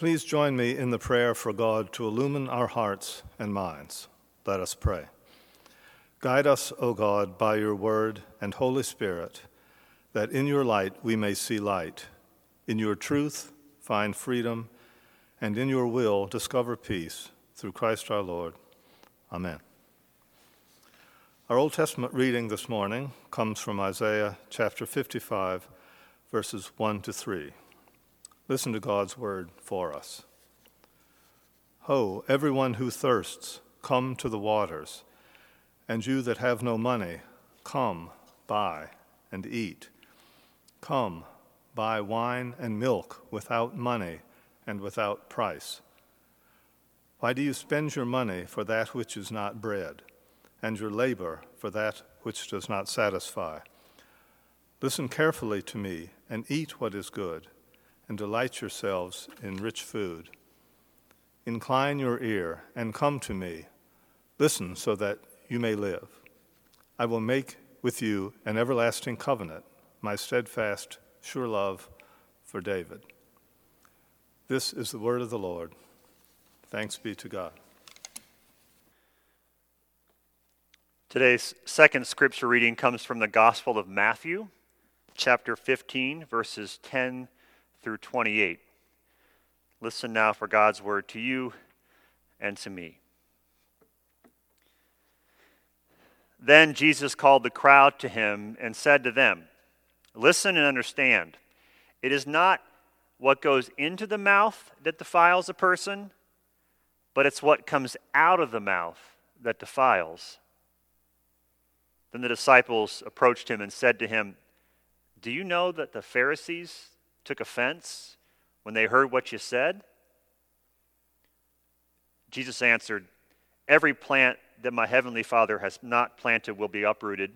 Please join me in the prayer for God to illumine our hearts and minds. Let us pray. Guide us, O God, by your word and Holy Spirit, that in your light we may see light, in your truth find freedom, and in your will discover peace through Christ our Lord. Amen. Our Old Testament reading this morning comes from Isaiah chapter 55, verses 1 to 3. Listen to God's word for us. Ho, everyone who thirsts, come to the waters, and you that have no money, come, buy, and eat. Come, buy wine and milk without money and without price. Why do you spend your money for that which is not bread, and your labor for that which does not satisfy? Listen carefully to me and eat what is good, and delight yourselves in rich food. Incline your ear and come to me. Listen so that you may live. I will make with you an everlasting covenant, my steadfast, sure love for David. This is the word of the Lord. Thanks be to God. Today's second scripture reading comes from the Gospel of Matthew, chapter 15, verses 10 through 28. Listen now for God's word to you and to me. Then Jesus called the crowd to him and said to them, Listen and understand. It is not what goes into the mouth that defiles a person, but it's what comes out of the mouth that defiles. Then the disciples approached him and said to him, Do you know that the Pharisees took offense when they heard what you said? Jesus answered, Every plant that my heavenly Father has not planted will be uprooted.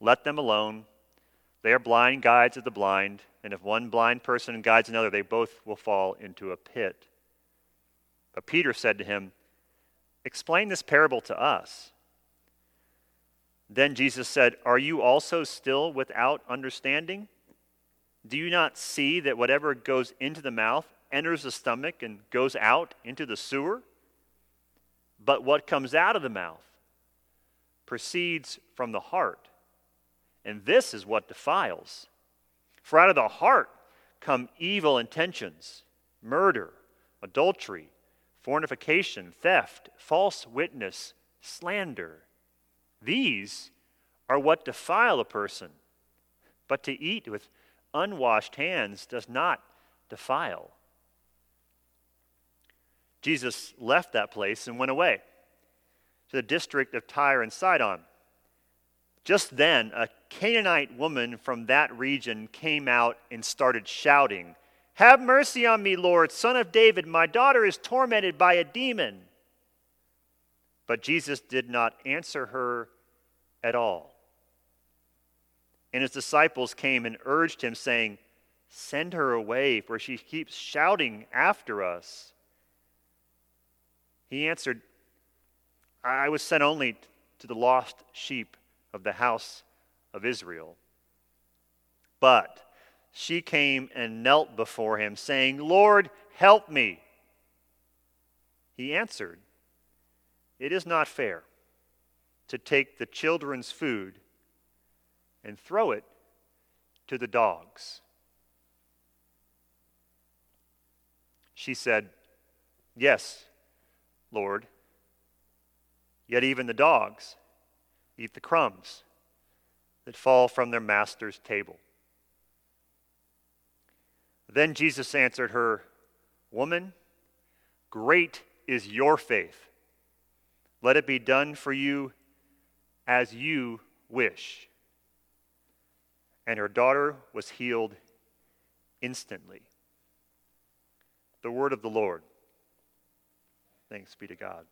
Let them alone. They are blind guides of the blind, and if one blind person guides another, they both will fall into a pit. But Peter said to him, Explain this parable to us. Then Jesus said, Are you also still without understanding? Do you not see that whatever goes into the mouth enters the stomach and goes out into the sewer? But what comes out of the mouth proceeds from the heart. And this is what defiles. For out of the heart come evil intentions, murder, adultery, fornication, theft, false witness, slander. These are what defile a person. But to eat with unwashed hands does not defile. Jesus left that place and went away to the district of Tyre and Sidon. Just then, a Canaanite woman from that region came out and started shouting, Have mercy on me, Lord, son of David. My daughter is tormented by a demon. But Jesus did not answer her at all. And his disciples came and urged him, saying, Send her away, for she keeps shouting after us. He answered, I was sent only to the lost sheep of the house of Israel. But she came and knelt before him, saying, Lord, help me. He answered, It is not fair to take the children's food and throw it to the dogs. She said, Yes, Lord. Yet even the dogs eat the crumbs that fall from their master's table. Then Jesus answered her, Woman, great is your faith. Let it be done for you as you wish. And her daughter was healed instantly. The word of the Lord. Thanks be to God.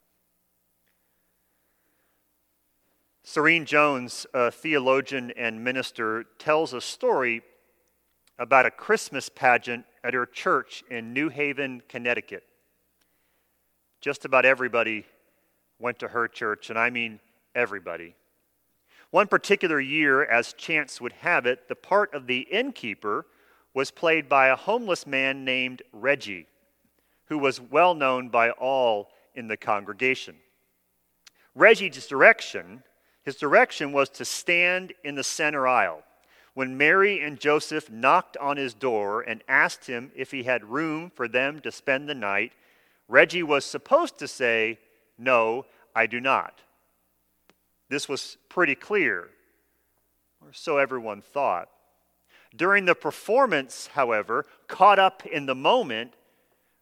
Serene Jones, a theologian and minister, tells a story about a Christmas pageant at her church in New Haven, Connecticut. Just about everybody went to her church, and I mean everybody. One particular year, as chance would have it, the part of the innkeeper was played by a homeless man named Reggie, who was well known by all in the congregation. Reggie's direction, his direction was to stand in the center aisle. When Mary and Joseph knocked on his door and asked him if he had room for them to spend the night, Reggie was supposed to say, No, I do not. This was pretty clear, or so everyone thought. During the performance, however, caught up in the moment,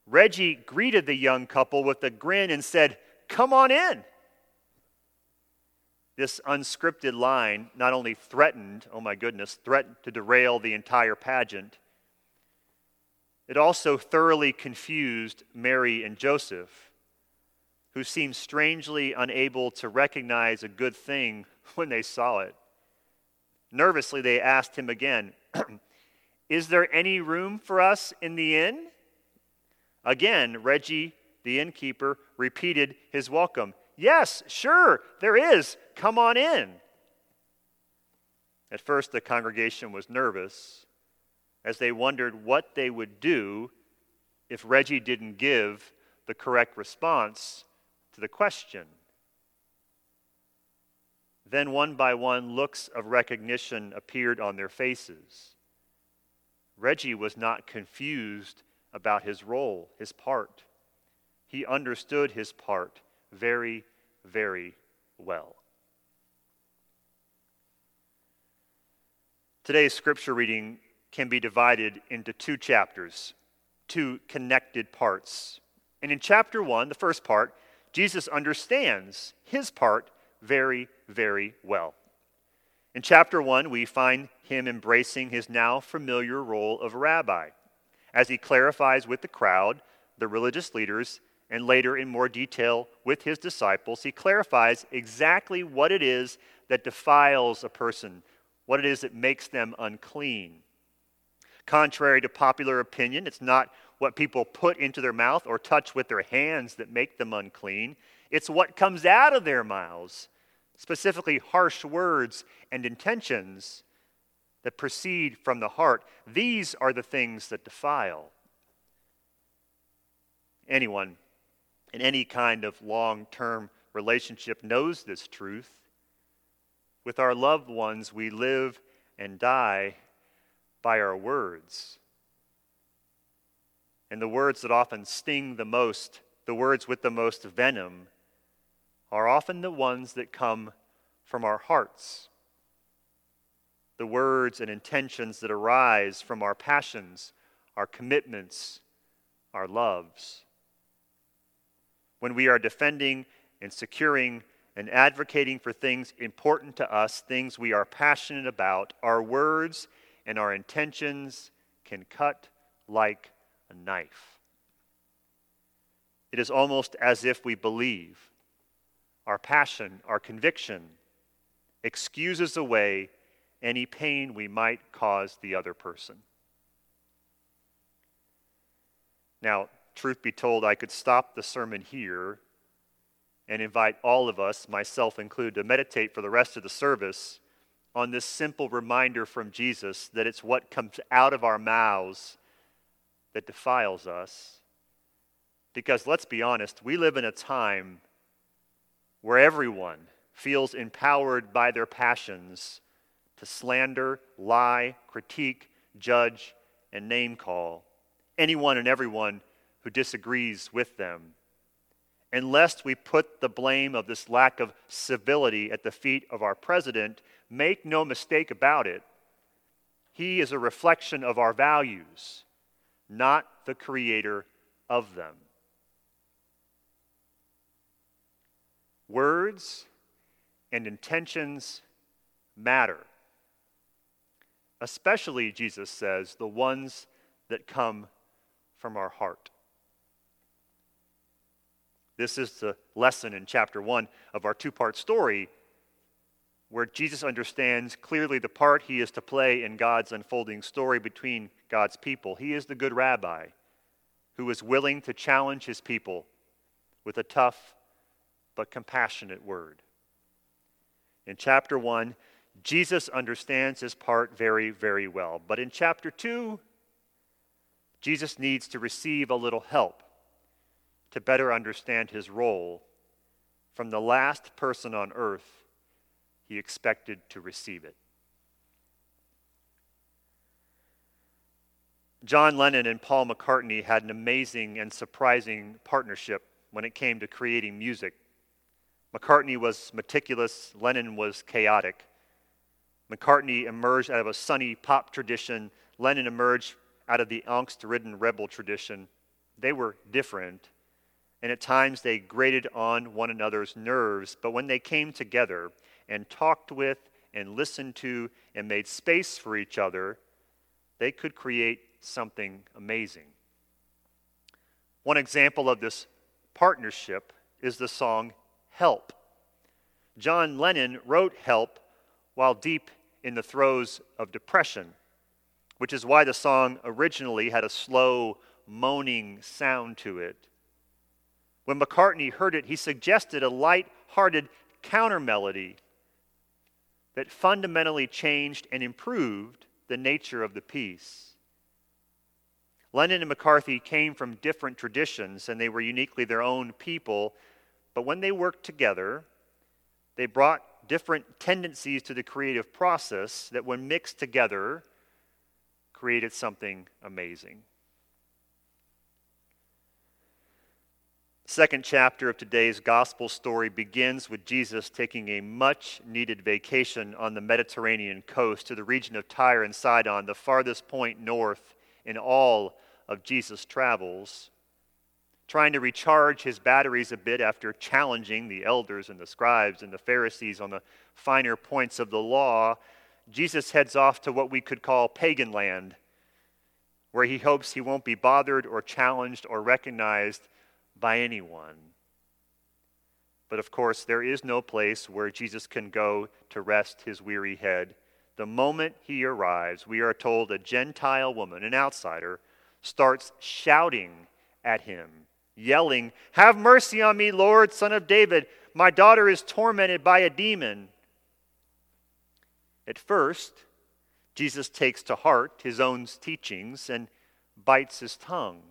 Reggie greeted the young couple with a grin and said, Come on in. This unscripted line not only threatened, oh my goodness, threatened to derail the entire pageant, it also thoroughly confused Mary and Joseph, who seemed strangely unable to recognize a good thing when they saw it. Nervously, they asked him again, Is there any room for us in the inn? Again, Reggie, the innkeeper, repeated his welcome. Yes, sure, there is. Come on in. At first, the congregation was nervous as they wondered what they would do if Reggie didn't give the correct response to the question. Then, one by one, looks of recognition appeared on their faces. Reggie was not confused about his role, his part. He understood his part very, very well. Today's scripture reading can be divided into two chapters, two connected parts. And in chapter one, the first part, Jesus understands his part very, very well. In chapter one, we find him embracing his now familiar role of rabbi as he clarifies with the crowd, the religious leaders, and later in more detail with his disciples, he clarifies exactly what it is that defiles a person, what it is that makes them unclean. Contrary to popular opinion, it's not what people put into their mouth or touch with their hands that make them unclean. It's what comes out of their mouths, specifically harsh words and intentions that proceed from the heart. These are the things that defile. Anyone in any kind of long term relationship knows this truth. With our loved ones, we live and die by our words. And the words that often sting the most, the words with the most venom, are often the ones that come from our hearts the words and intentions that arise from our passions, our commitments, our loves. When we are defending and securing and advocating for things important to us, things we are passionate about, our words and our intentions can cut like a knife. It is almost as if we believe our passion, our conviction, excuses away any pain we might cause the other person. Now, truth be told, I could stop the sermon here and invite all of us, myself included, to meditate for the rest of the service on this simple reminder from Jesus that it's what comes out of our mouths that defiles us. Because let's be honest, we live in a time where everyone feels empowered by their passions to slander, lie, critique, judge, and name call anyone and everyone who disagrees with them. And lest we put the blame of this lack of civility at the feet of our president, make no mistake about it, he is a reflection of our values, not the creator of them. Words and intentions matter especially, Jesus says, the ones that come from our heart. This is the lesson in chapter one of our two part story where Jesus understands clearly the part he is to play in God's unfolding story between God's people. He is the good rabbi who is willing to challenge his people with a tough but compassionate word. In chapter 1, Jesus understands his part very, very well. But in chapter 2, Jesus needs to receive a little help to better understand his role, from the last person on earth, he expected to receive it. John Lennon and Paul McCartney had an amazing and surprising partnership when it came to creating music. McCartney was meticulous, Lennon was chaotic. McCartney emerged out of a sunny pop tradition, Lennon emerged out of the angst ridden rebel tradition. They were different, and at times they grated on one another's nerves, but when they came together and talked with and listened to and made space for each other, they could create something amazing. One example of this partnership is the song Help. John Lennon wrote Help while deep in the throes of depression, which is why the song originally had a slow, moaning sound to it. When McCartney heard it, he suggested a light hearted counter melody that fundamentally changed and improved the nature of the piece. Lennon and McCartney came from different traditions and they were uniquely their own people, but when they worked together, they brought different tendencies to the creative process that, when mixed together, created something amazing. Second chapter of today's gospel story begins with Jesus taking a much needed vacation on the Mediterranean coast to the region of Tyre and Sidon, the farthest point north in all of Jesus' travels, trying to recharge his batteries a bit after challenging the elders and the scribes and the Pharisees on the finer points of the law, Jesus heads off to what we could call pagan land, where he hopes he won't be bothered or challenged or recognized by anyone. But of course, there is no place where Jesus can go to rest his weary head. The moment he arrives, we are told a Gentile woman, an outsider, starts shouting at him, yelling, Have mercy on me, Lord, son of David. My daughter is tormented by a demon. At first, Jesus takes to heart his own teachings and bites his tongue.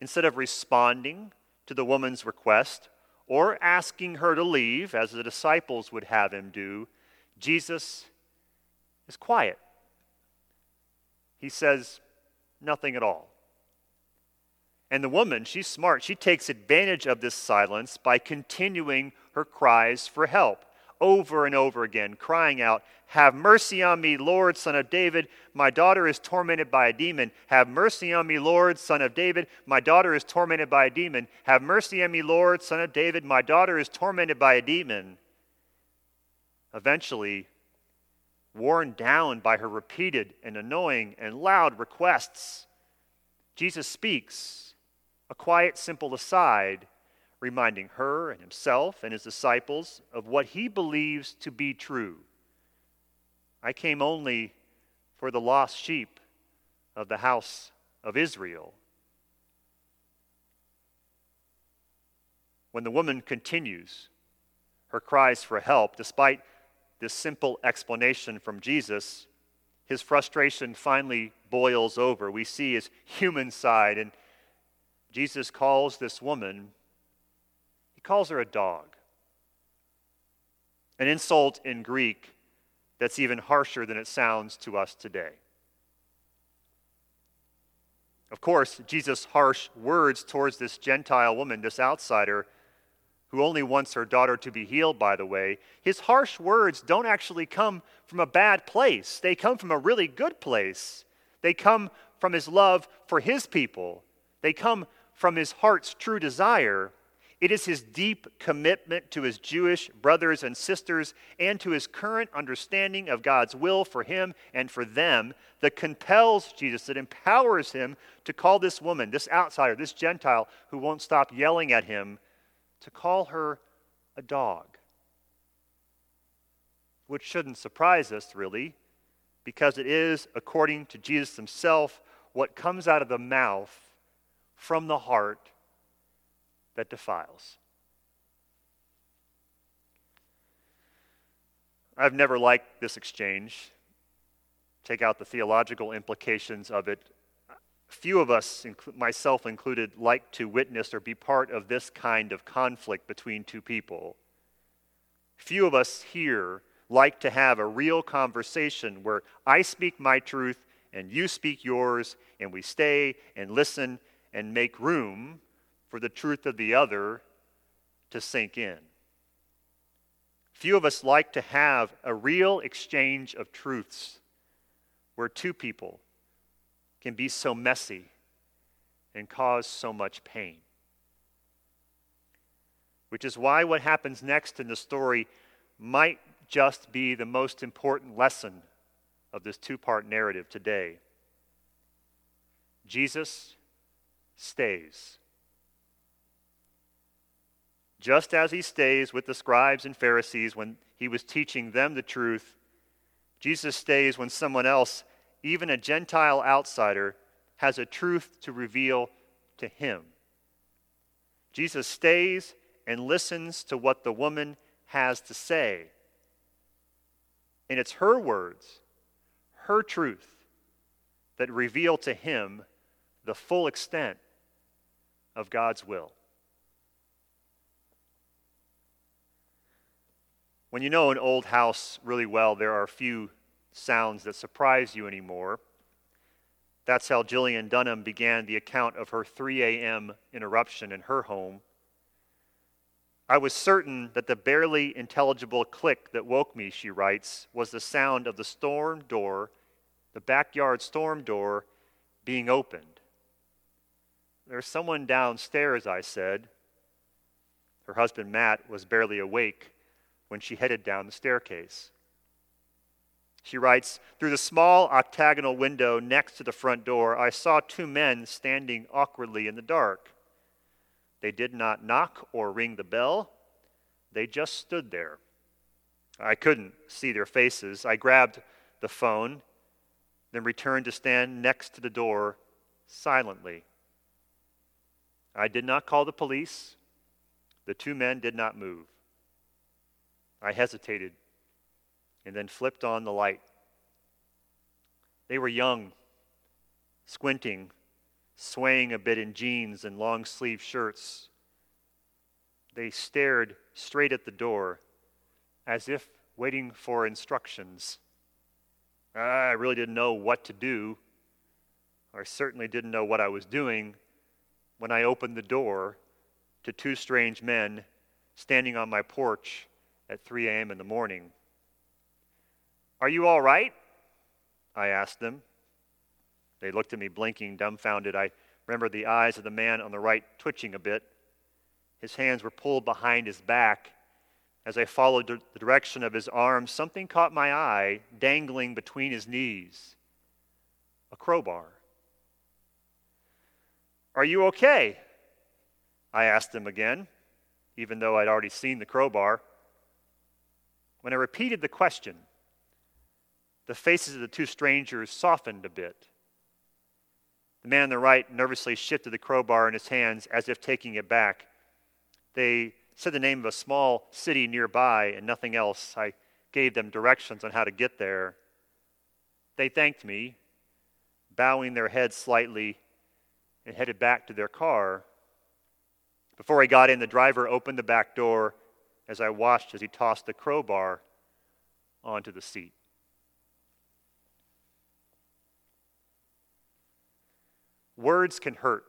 Instead of responding to the woman's request or asking her to leave, as the disciples would have him do, Jesus is quiet. He says, nothing at all. And the woman, she's smart. She takes advantage of this silence by continuing her cries for help over and over again, crying out, Have mercy on me, Lord, son of David. My daughter is tormented by a demon. Have mercy on me, Lord, son of David. My daughter is tormented by a demon. Have mercy on me, Lord, son of David. My daughter is tormented by a demon. Eventually, worn down by her repeated and annoying and loud requests, Jesus speaks, a quiet, simple aside, reminding her and himself and his disciples of what he believes to be true. I came only for the lost sheep of the house of Israel. When the woman continues her cries for help, despite this simple explanation from Jesus, his frustration finally boils over. We see his human side, and Jesus calls this woman, he calls her a dog. An insult in Greek that's even harsher than it sounds to us today. Of course, Jesus' harsh words towards this Gentile woman, this outsider, who only wants her daughter to be healed, by the way, his harsh words don't actually come from a bad place. They come from a really good place. They come from his love for his people, they come from his heart's true desire. It is his deep commitment to his Jewish brothers and sisters and to his current understanding of God's will for him and for them that compels Jesus, that empowers him to call this woman, this outsider, this Gentile who won't stop yelling at him, to call her a dog. Which shouldn't surprise us, really, because it is, according to Jesus himself, what comes out of the mouth from the heart that defiles. I've never liked this exchange. Take out the theological implications of it. Few of us, myself included, like to witness or be part of this kind of conflict between two people. Few of us here like to have a real conversation where I speak my truth and you speak yours, and we stay and listen and make room for the truth of the other to sink in. Few of us like to have a real exchange of truths where two people can be so messy and cause so much pain. Which is why what happens next in the story might just be the most important lesson of this two part narrative today. Jesus stays. Just as he stays with the scribes and Pharisees when he was teaching them the truth, Jesus stays when someone else even a Gentile outsider, has a truth to reveal to him. Jesus stays and listens to what the woman has to say. And it's her words, her truth, that reveal to him the full extent of God's will. When you know an old house really well, there are few sounds that surprise you anymore. That's how Jillian Dunham began the account of her 3 a.m. interruption in her home. I was certain that the barely intelligible click that woke me, she writes, was the sound of the storm door, the backyard storm door, being opened. There's someone downstairs, I said. Her husband, Matt, was barely awake when she headed down the staircase. She writes Through the small octagonal window next to the front door, I saw two men standing awkwardly in the dark. They did not knock or ring the bell, they just stood there. I couldn't see their faces. I grabbed the phone, then returned to stand next to the door silently. I did not call the police. The two men did not move. I hesitated and then flipped on the light. They were young, squinting, swaying a bit in jeans and long sleeved shirts. They stared straight at the door as if waiting for instructions. Ah, I really didn't know what to do. I certainly didn't know what I was doing when I opened the door to two strange men standing on my porch at 3 a.m. in the morning. Are you all right? I asked them. They looked at me, blinking, dumbfounded. I remember the eyes of the man on the right twitching a bit. His hands were pulled behind his back. As I followed the direction of his arms, something caught my eye, dangling between his knees a crowbar. Are you okay? I asked him again, even though I'd already seen the crowbar. When I repeated the question, the faces of the two strangers softened a bit. The man on the right nervously shifted the crowbar in his hands as if taking it back. They said the name of a small city nearby and nothing else. I gave them directions on how to get there. They thanked me, bowing their heads slightly, and headed back to their car. Before I got in, the driver opened the back door as I watched as he tossed the crowbar onto the seat. Words can hurt,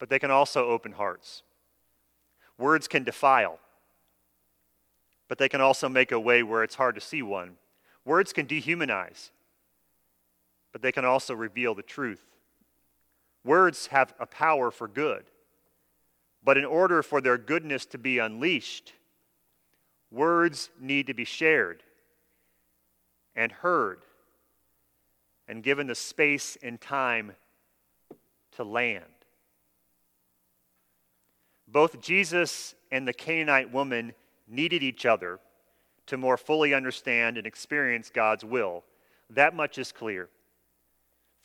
but they can also open hearts. Words can defile, but they can also make a way where it's hard to see one. Words can dehumanize, but they can also reveal the truth. Words have a power for good, but in order for their goodness to be unleashed, words need to be shared and heard and given the space and time to land. Both Jesus and the Canaanite woman needed each other to more fully understand and experience God's will. That much is clear.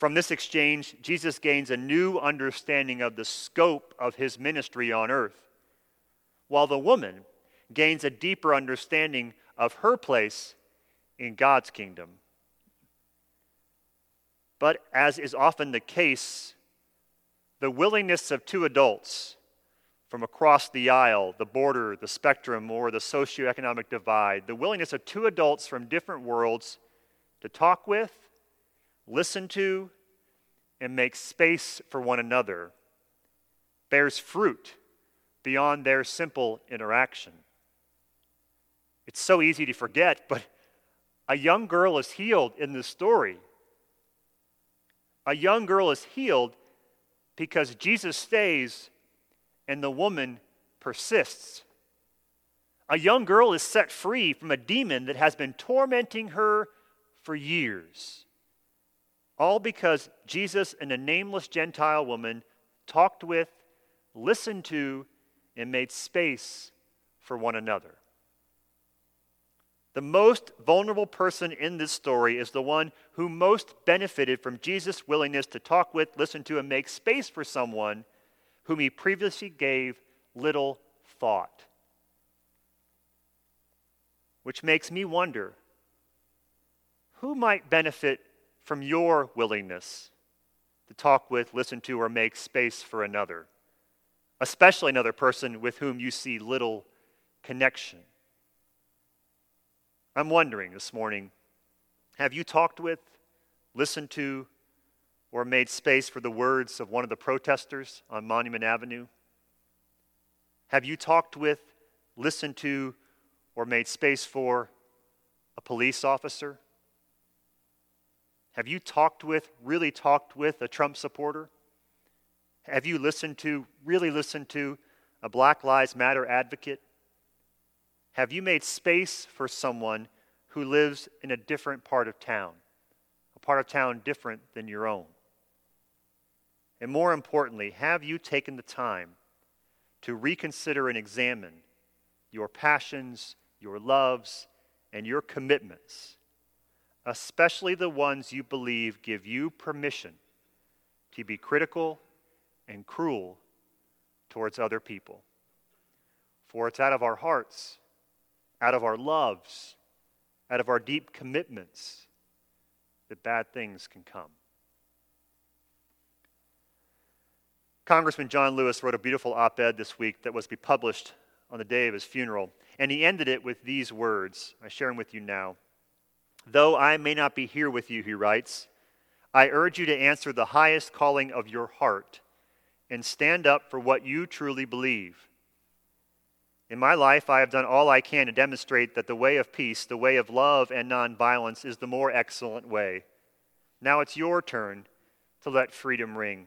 From this exchange, Jesus gains a new understanding of the scope of his ministry on earth, while the woman gains a deeper understanding of her place in God's kingdom. But as is often the case, the willingness of two adults from across the aisle, the border, the spectrum, or the socioeconomic divide, the willingness of two adults from different worlds to talk with, listen to, and make space for one another bears fruit beyond their simple interaction. It's so easy to forget, but a young girl is healed in this story. A young girl is healed because Jesus stays and the woman persists. A young girl is set free from a demon that has been tormenting her for years. All because Jesus and a nameless Gentile woman talked with, listened to, and made space for one another. The most vulnerable person in this story is the one who most benefited from Jesus' willingness to talk with, listen to, and make space for someone whom he previously gave little thought. Which makes me wonder who might benefit from your willingness to talk with, listen to, or make space for another, especially another person with whom you see little connection? I'm wondering this morning have you talked with, listened to, or made space for the words of one of the protesters on Monument Avenue? Have you talked with, listened to, or made space for a police officer? Have you talked with, really talked with a Trump supporter? Have you listened to, really listened to a Black Lives Matter advocate? Have you made space for someone who lives in a different part of town, a part of town different than your own? And more importantly, have you taken the time to reconsider and examine your passions, your loves, and your commitments, especially the ones you believe give you permission to be critical and cruel towards other people? For it's out of our hearts, out of our loves, out of our deep commitments that bad things can come. Congressman John Lewis wrote a beautiful op ed this week that was to be published on the day of his funeral, and he ended it with these words. I share them with you now. Though I may not be here with you, he writes, I urge you to answer the highest calling of your heart and stand up for what you truly believe. In my life, I have done all I can to demonstrate that the way of peace, the way of love and nonviolence, is the more excellent way. Now it's your turn to let freedom ring.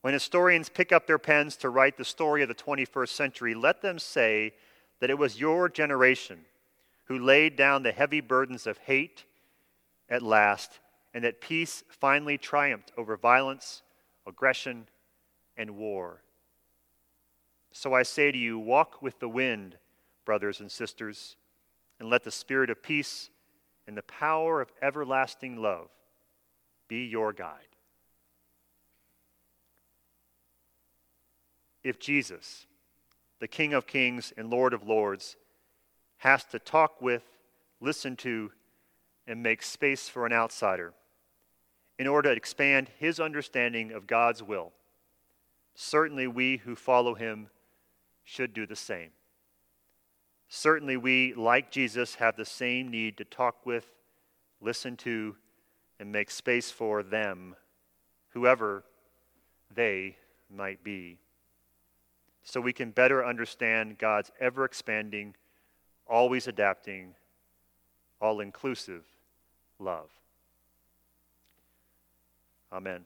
When historians pick up their pens to write the story of the 21st century, let them say that it was your generation who laid down the heavy burdens of hate at last, and that peace finally triumphed over violence, aggression, and war. So I say to you, walk with the wind, brothers and sisters, and let the spirit of peace and the power of everlasting love be your guide. if Jesus, the King of Kings and Lord of Lords, has to talk with, listen to, and make space for an outsider in order to expand his understanding of God's will, certainly we who follow him should do the same. Certainly, we, like Jesus, have the same need to talk with, listen to, and make space for them, whoever they might be so we can better understand God's ever expanding, always adapting, all inclusive love. Amen.